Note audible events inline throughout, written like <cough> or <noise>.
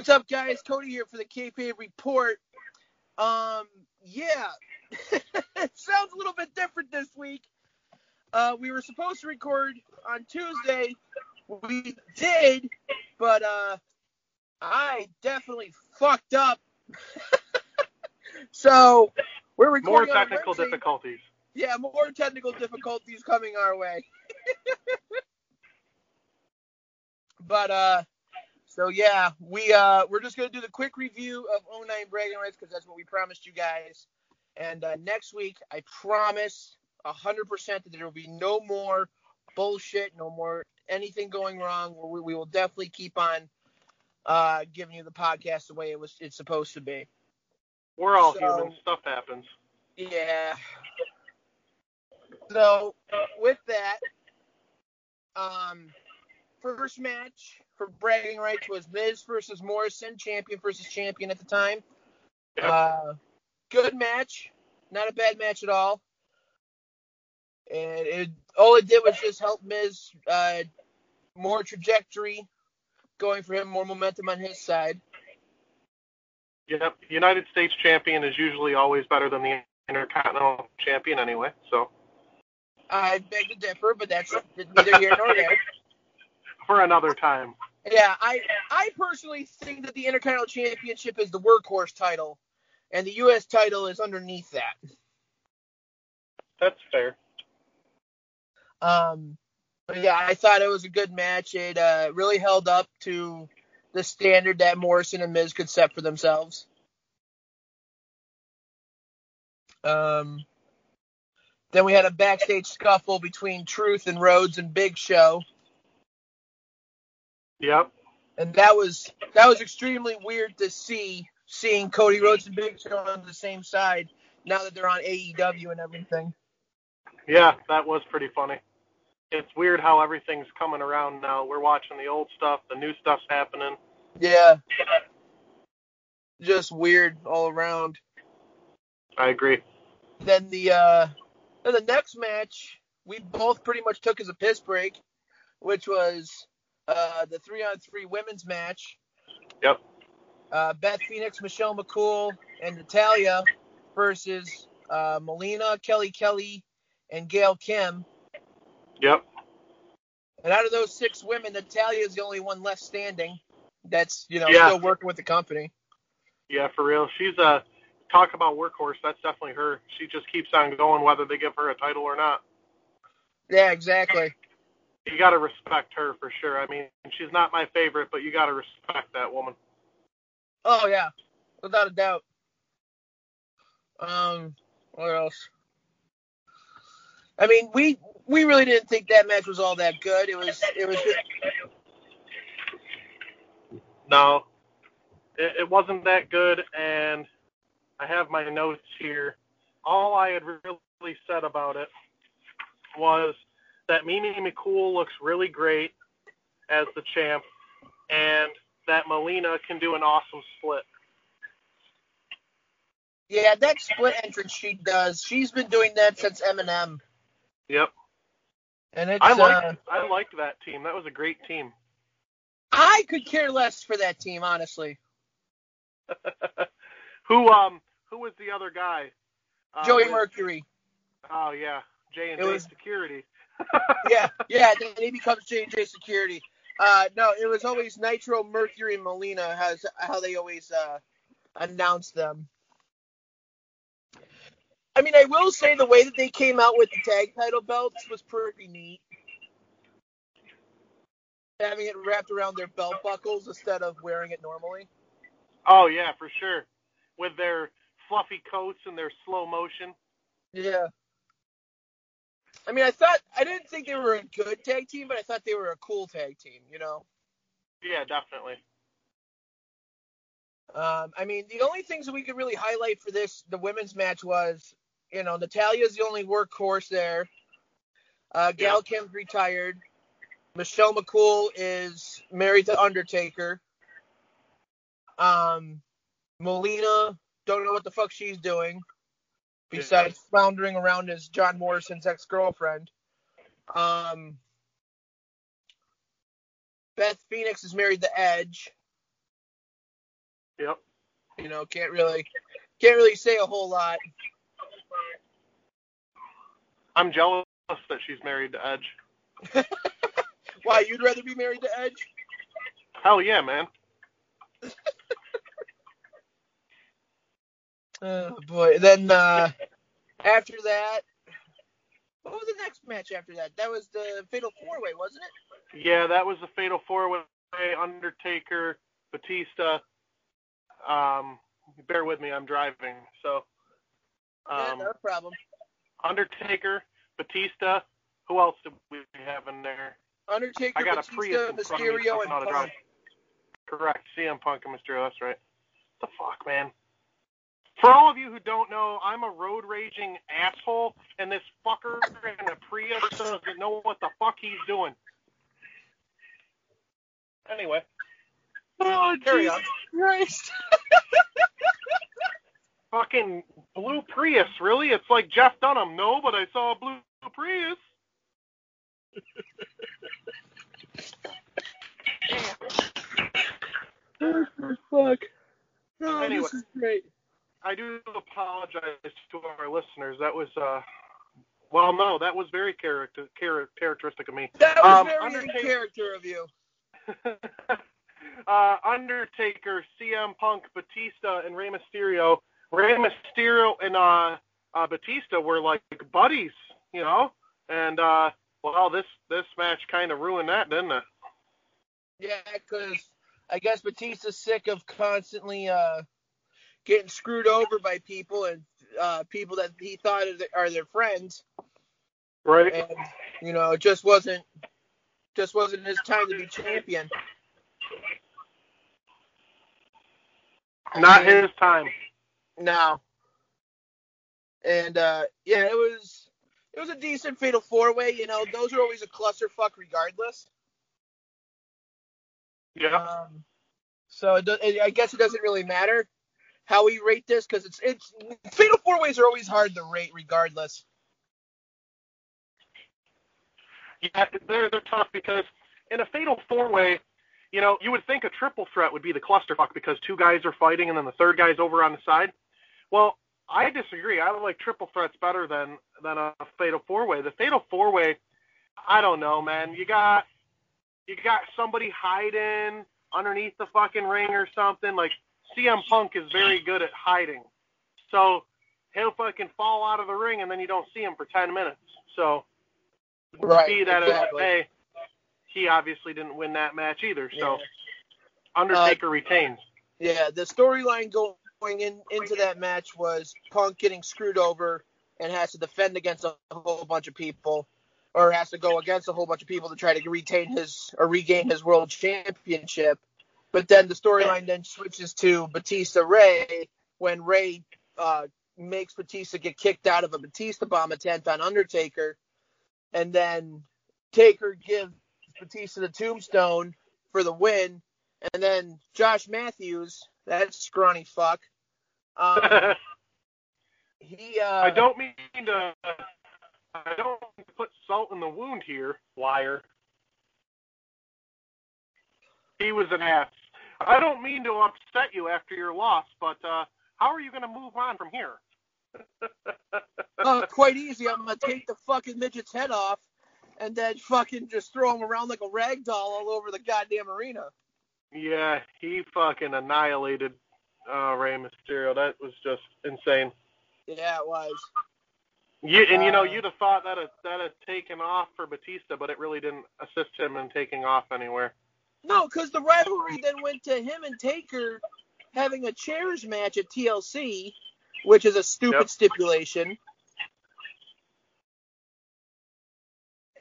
What's up, guys? Cody here for the Kayfabe Report. Um, yeah, <laughs> it sounds a little bit different this week. Uh, we were supposed to record on Tuesday. We did, but uh, I definitely fucked up. <laughs> so we're More recording on technical difficulties. Yeah, more technical difficulties coming our way. <laughs> but uh so yeah, we uh we're just gonna do the quick review of 09 bragging rights because that's what we promised you guys. And uh, next week, I promise hundred percent that there will be no more bullshit, no more anything going wrong. We, we will definitely keep on uh giving you the podcast the way it was it's supposed to be. We're all So- human. Stuff happens. Yeah. So with that, um, first match for bragging rights was Miz versus Morrison, champion versus champion at the time. Yep. Uh, good match, not a bad match at all. And it all it did was just help Miz uh, more trajectory going for him, more momentum on his side. Yep. United States champion is usually always better than the Intercontinental champion anyway. So I beg to differ, but that's neither here nor there. <laughs> for another time. Yeah, I I personally think that the Intercontinental Championship is the workhorse title, and the U.S. title is underneath that. That's fair. Um, but yeah, I thought it was a good match. It uh, really held up to the standard that Morrison and Miz could set for themselves. Um, then we had a backstage scuffle between Truth and Rhodes and Big Show. Yep. and that was that was extremely weird to see seeing Cody Rhodes and Big Show on the same side now that they're on AEW and everything. Yeah, that was pretty funny. It's weird how everything's coming around now. We're watching the old stuff, the new stuff's happening. Yeah. Just weird all around. I agree. Then the uh then the next match we both pretty much took as a piss break, which was uh the three on three women's match. Yep. Uh Beth Phoenix, Michelle McCool, and Natalya versus uh Melina, Kelly Kelly, and Gail Kim. Yep. And out of those six women, Natalya is the only one left standing. That's you know Yeah. still working with the company. Yeah, for real. She's a talk about workhorse. That's definitely her. She just keeps on going whether they give her a title or not. Yeah, exactly. You got to respect her for sure. I mean, she's not my favorite, but you got to respect that woman. Oh yeah, without a doubt. Um, what else? I mean, we we really didn't think that match was all that good. It was it was just No, it, it wasn't that good, and I have my notes here. All I had really said about it was that Mimi McCool looks really great as the champ, and that Melina can do an awesome split. yeah that split entrance she does. She's been doing that since MNM, Yep, and it's I liked uh, I liked that team. That was a great team. I could care less for that team honestly. <laughs> who um who was the other guy? Uh, Joey with- Mercury. Oh yeah, J and J Security. Yeah, yeah. Then he becomes J and J Security. Uh, no, it was always Nitro, Mercury, and Melina. Has how they always uh, announce them. I mean, I will say the way that they came out with the tag title belts was pretty neat. Having it wrapped around their belt buckles instead of wearing it normally. Oh yeah, for sure. With their fluffy coats and their slow motion. Yeah. I mean, I thought I didn't think they were a good tag team, but I thought they were a cool tag team. You know. Yeah, definitely. Um, I mean, the only things that we could really highlight for this, the women's match was, you know, Natalya's the only workhorse there. Uh, Gail Kim's retired. Michelle McCool is married to Undertaker. Um, Melina, don't know what the fuck she's doing, besides floundering around as John Morrison's ex-girlfriend. Um, Beth Phoenix is married to Edge. Yep. You know, can't really can't really say a whole lot. I'm jealous that she's married to Edge. <laughs> Why you'd rather be married to Edge? Hell yeah, man. <laughs> Oh boy. Then uh, after that, what was the next match after that? That was the Fatal Four Way, wasn't it? Yeah, that was the Fatal Four Way. Undertaker, Batista. Um, bear with me, I'm driving. So. yeah, Um, no problem. Undertaker, Batista. Who else did we have in there? Undertaker, I got a Prius Batista, front of me, so and know how to Punk. Correct. CM Punk and Mysterio. That's right. the fuck, man? For all of you who don't know, I'm a road raging asshole, and this fucker in a Prius doesn't know what the fuck he's doing. Anyway, Oh, Carry Jesus Christ. <laughs> fucking blue Prius, really? It's like Jeff Dunham. No, but I saw a blue Prius. <laughs> Oh, fuck. Oh, Anyway. this is great. I do apologize to our listeners. That was, uh, well, no, that was very character, char- characteristic of me. That was Um, very Undertaker- character of you. <laughs> uh, Undertaker, CM Punk, Batista, and Rey Mysterio. Rey Mysterio and uh, uh, Batista were like buddies, you know. And uh, well, this this match kind of ruined that, didn't it? Yeah, because I guess Batista's sick of constantly uh, getting screwed over by people and uh, people that he thought are their- are their friends, Right. and you know, it just wasn't just wasn't his time to be champion. Not his time. No. And uh, yeah, it was it was a decent fatal four way. You know, those are always a clusterfuck regardless. Yeah. Um, so it, I guess it doesn't really matter how we rate this because it's it's fatal four ways are always hard to rate regardless. Yeah, they're they're tough because in a fatal four way, you know, you would think a triple threat would be the clusterfuck because two guys are fighting and then the third guy's over on the side. Well, I disagree. I like triple threats better than than a fatal four way. The fatal four way, I don't know, man. You got you got somebody hiding underneath the fucking ring or something. Like CM Punk is very good at hiding, so he'll fucking fall out of the ring and then you don't see him for ten minutes. So Right, see that exactly. he obviously didn't win that match either. So Yeah. Undertaker retains. Yeah, the storyline going in into that match was Punk getting screwed over and has to defend against a whole bunch of people, or has to go against a whole bunch of people to try to retain his or regain his world championship. But then the storyline then switches to Batista Rey when Rey uh, makes Batista get kicked out of a Batista bomb attempt on Undertaker, and then Taker gives Batista the tombstone for the win, and then Josh Matthews, that scrawny fuck, um, <laughs> he uh, I don't mean to. I don't mean to put salt in the wound here, liar. He was an ass. I don't mean to upset you after your loss, but uh, how are you going to move on from here? <laughs> uh, quite easy. I'm gonna take the fucking midget's head off, and then fucking just throw him around like a rag doll all over the goddamn arena. yeah, he fucking annihilated uh, Rey Mysterio. That was just insane. Yeah, it was. You, and you know, Uh, you'd have thought that had, that had taken off for Batista, but it really didn't assist him in taking off anywhere. No, because the rivalry then went to him and Taker having a chairs match at TLC, which is a stupid Yep. stipulation.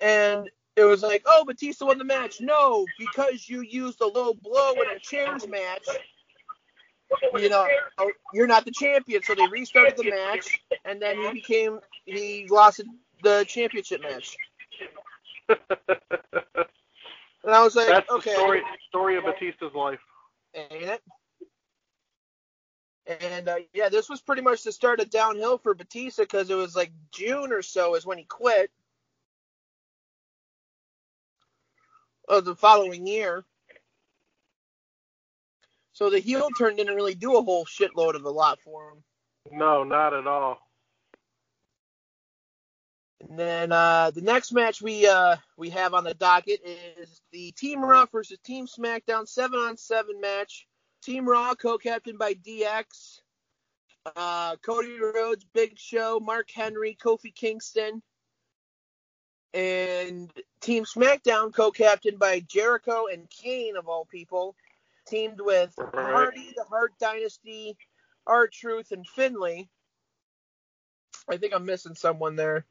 And it was like, oh, Batista won the match. No, because you used a low blow in a chairs match, you know, you're not the champion. So they restarted the match, and then he became, he lost the championship match. <laughs> And I was like, That's okay. the story story of Batista's life. ain't it? And uh, yeah, this was pretty much the start of downhill for Batista because it was like June or so is when he quit. Of the following year. So the heel turn didn't really do a whole shitload of a lot for him. No, not at all. And then uh, the next match we uh, we have on the docket is the Team Raw versus Team SmackDown seven on seven match. Team Raw co-captained by DX, uh, Cody Rhodes, Big Show, Mark Henry, Kofi Kingston, and Team SmackDown co-captained by Jericho and Kane of all people, teamed with Hardy, the Hart Dynasty, R Truth, and Finlay. I think I'm missing someone there.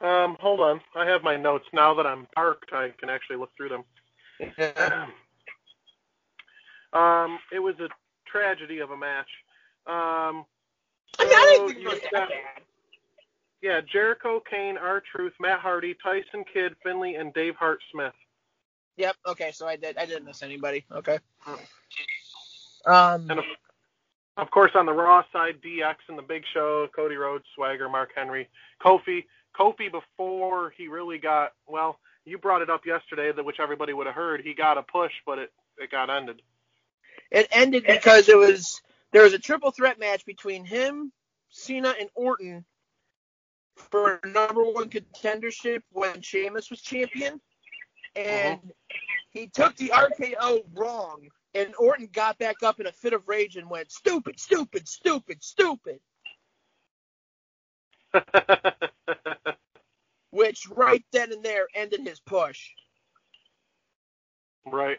Um, hold on. I have my notes now that I'm parked. I can actually look through them. um, it was a tragedy of a match. Um, I mean, I didn't so think it was that bad. yeah, Jericho, Kane, R Truth, Matt Hardy, Tyson Kidd, Finlay, and Dave Hart Smith. Yep. Okay. So I did. I didn't miss anybody. Okay. Um. And of, of course, on the Raw side, DX and the Big Show, Cody Rhodes, Swagger, Mark Henry, Kofi. Kofi before he really got well, you brought it up yesterday, that which everybody would have heard. He got a push, but it it got ended. It ended because it was there was a triple threat match between him, Cena, and Orton for number one contendership when Sheamus was champion, and uh-huh. he took the RKO wrong, and Orton got back up in a fit of rage and went stupid, stupid, stupid, stupid, <laughs> which right then and there ended his push. right.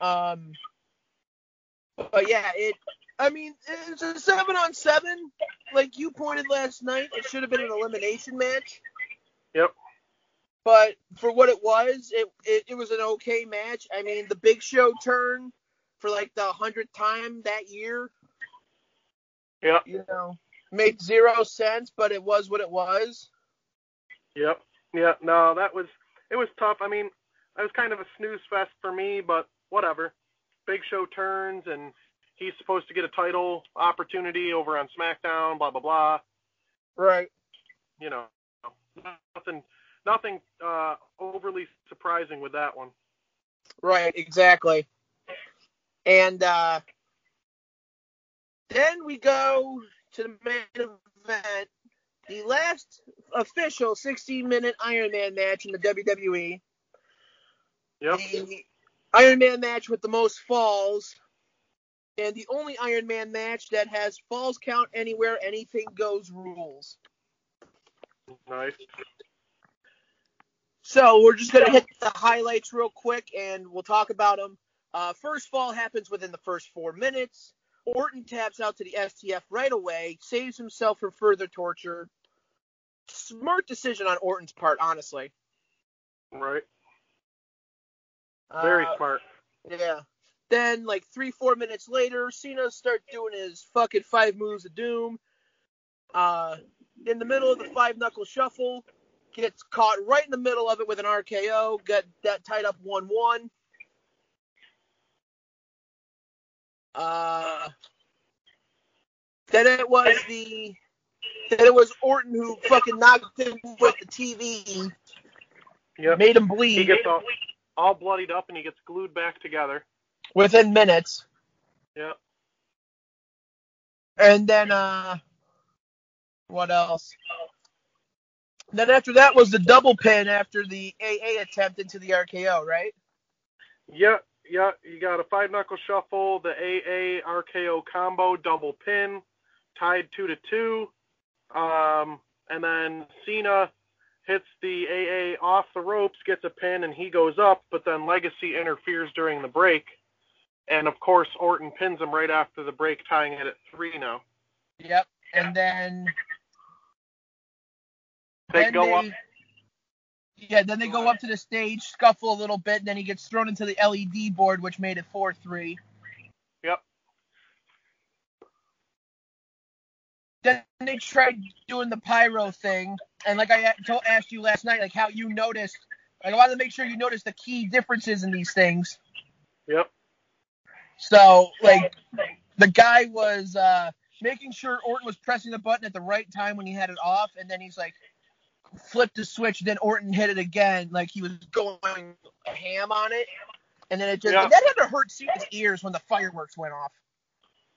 Um, but yeah, it. I mean, it's a seven on seven. Like you pointed last night, it should have been an elimination match. Yep. But for what it was, it, it it was an okay match. I mean, the Big Show turn for like the hundredth time that year, Yep. you know, made zero sense, but it was what it was. Yep. Yeah. No, that was it was tough. I mean, it was kind of a snooze fest for me, but whatever. Big Show turns and he's supposed to get a title opportunity over on SmackDown. Blah blah blah. Right. You know, nothing, nothing uh, overly surprising with that one. Right, exactly. And uh, then we go to the main event, the last official 60 minute Iron Man match in the WWE. Yep. The Iron Man match with the most falls, and the only Iron Man match that has falls count anywhere, anything goes rules. Nice. So we're just gonna hit the highlights real quick, and we'll talk about them. Uh, first fall happens within the first four minutes. Orton taps out to the STF right away, saves himself from further torture. Smart decision on Orton's part, honestly. Right. Very Uh, smart. Yeah. Then, like three, four minutes later, Cena starts doing his fucking five moves of doom. Uh, in the middle of the five knuckle shuffle, gets caught right in the middle of it with an RKO. Got that tied up one one. Uh, then it was the then it was Orton who fucking knocked him with the TV, Yep. made him bleed. He gets all, all bloodied up and he gets glued back together. within minutes. Yep. And then uh what else? Then after that was the double pin after the AA attempt into the RKO, right? Yeah, yeah, you got a five knuckle shuffle, the AA RKO combo double pin, tied two to two, um, and then Cena hits the AA off the ropes, gets a pin, and he goes up, but then Legacy interferes during the break, and of course Orton pins him right after the break, tying it at three now. Yep. And then They then go they- up. Yeah, then they go up to the stage, scuffle a little bit, and then he gets thrown into the LED board, which made it 4 3. Yep. Then they tried doing the pyro thing, and like I told, asked you last night, like how you noticed, like I wanted to make sure you noticed the key differences in these things. Yep. So, like, the guy was uh, making sure Orton was pressing the button at the right time when he had it off, and then he's like, flipped the switch, then Orton hit it again, like he was going ham on it. and then it just Yeah. that had to hurt Cena's ears when the fireworks went off.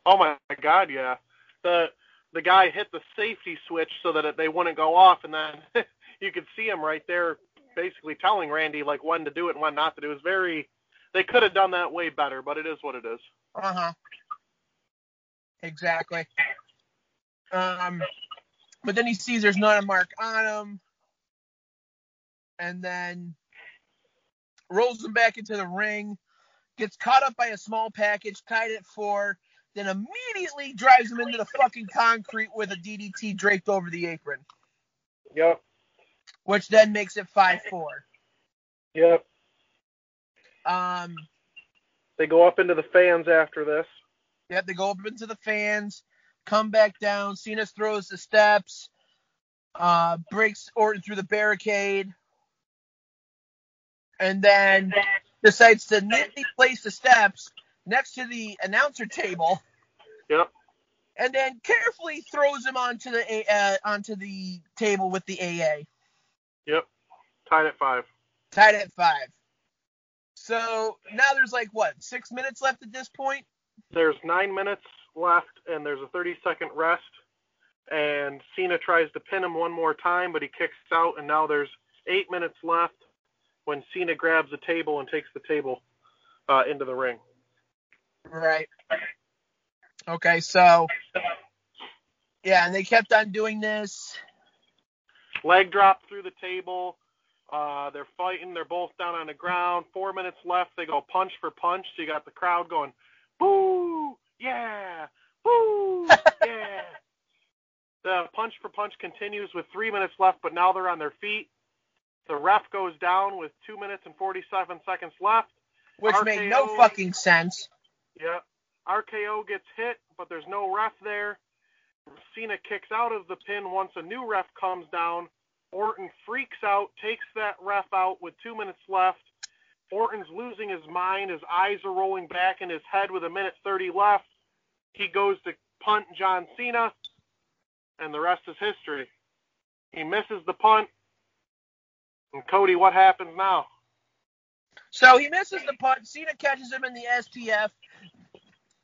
Oh my God, yeah. The the guy hit the safety switch so that it, they wouldn't go off, and then <laughs> you could see him right there, basically telling Randy like when to do it and when not to do. It was very. They could have done that way better, but it is what it is. Uh huh. Exactly. Um, but then he sees there's not a mark on him, and then rolls him back into the ring, gets caught up by a small package, tied at four, then immediately drives him into the fucking concrete with a DDT draped over the apron, Yep. which then makes it five four. Yep. Um, They go up into the fans after this. Yeah, they go up into the fans, come back down. Cena throws the steps, uh, breaks Orton through the barricade, and then decides to neatly place the steps next to the announcer table, Yep. and then carefully throws him onto the uh, onto the table with the AA, Yep. Tied at five. tied at five. So now there's like what six minutes left at this point. There's nine minutes left, and there's a 30 second rest. And Cena tries to pin him one more time, but he kicks out, and now there's eight minutes left when Cena grabs the table and takes the table uh, into the ring. Right. Okay, so yeah, and they kept on doing this. Leg drop through the table. Uh, they're fighting. They're both down on the ground. Four minutes left. They go punch for punch. So you got the crowd going, boo, yeah, boo, <laughs> yeah. The punch for punch continues with three minutes left, but now they're on their feet. The ref goes down with two minutes and 47 seconds left. Which made no fucking sense. Yeah. RKO gets hit, but there's no ref there. Cena kicks out of the pin once a new ref comes down. Orton freaks out, takes that ref out with two minutes left. Orton's losing his mind. His eyes are rolling back in his head with a minute 30 left. He goes to punt John Cena, and the rest is history. He misses the punt. And Cody, what happens now? So he misses the punt. Cena catches him in the STF.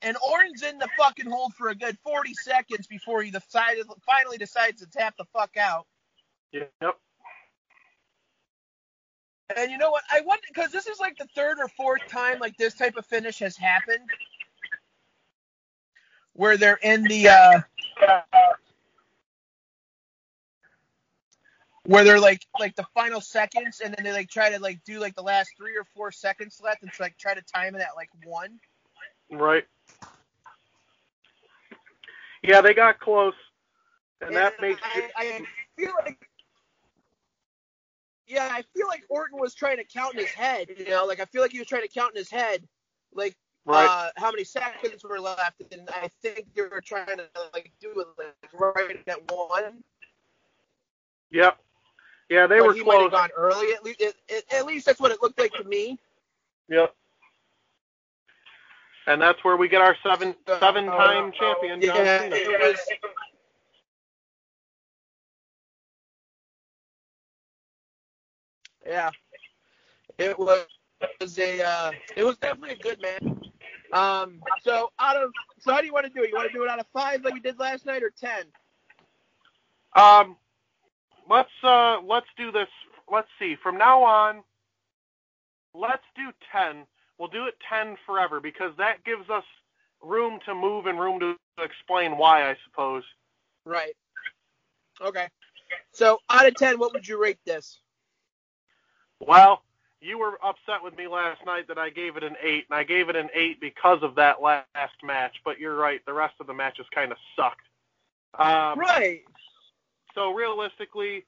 And Orton's in the fucking hold for a good 40 seconds before he decided, finally decides to tap the fuck out. Yep. And you know what? I wonder because this is like the third or fourth time like this type of finish has happened, where they're in the uh, where they're like like the final seconds, and then they like try to like do like the last three or four seconds left, and like try to time it at like one. Right. Yeah, they got close, and that makes I, I feel like. Yeah, I feel like Orton was trying to count in his head. You know, like I feel like he was trying to count in his head, like right. uh, how many seconds were left, and I think they were trying to like do it like right at one. yep. Yeah, they but were he might have gone early. At least, it, at least that's what it looked like to me. Yep. And that's where we get our seven Uh, seven time champion John Yeah, Cena. it was. Yeah, it was a uh, it was definitely a good match. Um, so out of so how do you want to do it? You want to do it out of five like we did last night, or ten? Um, let's uh let's do this. Let's see. From now on, let's do ten. We'll do it ten forever because that gives us room to move and room to explain why, I suppose. Right. Okay. So out of ten, what would you rate this? Well, you were upset with me last night that I gave it an eight, and I gave it an eight because of that last match. But you're right, the rest of the matches kind of sucked. Um, Right. So realistically,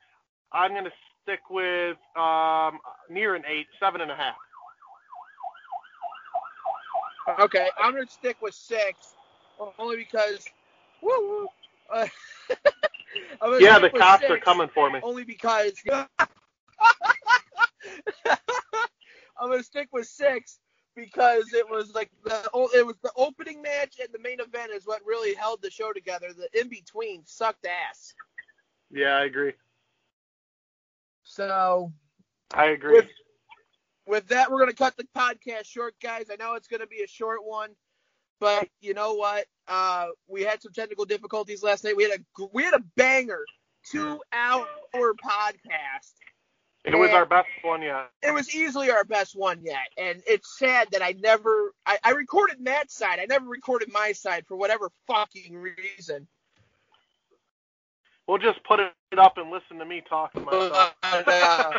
I'm going to stick with um, near an eight, seven and a half. Okay, I'm gonna stick with six, only because. Woo. Uh, <laughs> Yeah, the cops are coming for me. Only because. <laughs> I'm gonna stick with six because it was like the it was the opening match and the main event is what really held the show together. The in between sucked ass. Yeah, I agree. So I agree. with with that, we're gonna cut the podcast short, guys. I know it's gonna be a short one, but you know what? Uh, we had some technical difficulties last night. We had a we had a banger two hour podcast. It was our best one yet. It was easily our best one yet, and it's sad that I never I, I recorded Matt's side. I never recorded my side for whatever fucking reason. We'll just put it up and listen to me talk to myself. Uh,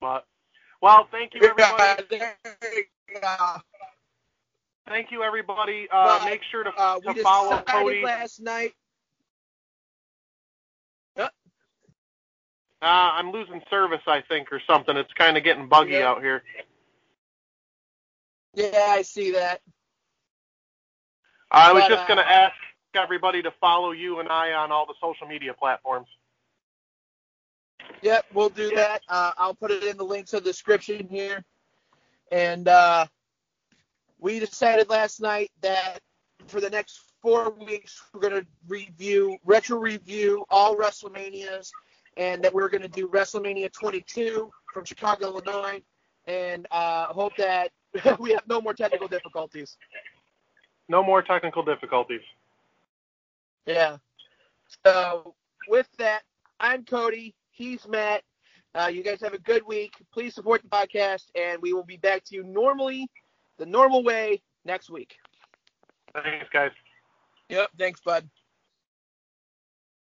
But well, thank you everybody. Thank you everybody. Uh, make sure to, Uh, we to follow Cody. last night. Uh, I'm losing service, I think, or something. It's kind of getting buggy Yeah. out here. Yeah, I see that. I was But, just uh, going to ask everybody to follow you and I on all the social media platforms. Yep, we'll do that. Uh, I'll put it in the links of the description here. And uh, we decided last night that for the next four weeks we're going to review, retro review all WrestleManias, and that we're going to do WrestleMania 22 from Chicago, Illinois, and uh, hope that <laughs> we have no more technical difficulties. No more technical difficulties. Yeah. So with that, I'm Cody. He's Matt. Uh, you guys have a good week. Please support the podcast, and we will be back to you normally, the normal way, next week. Thanks, guys. Yep. Thanks, bud.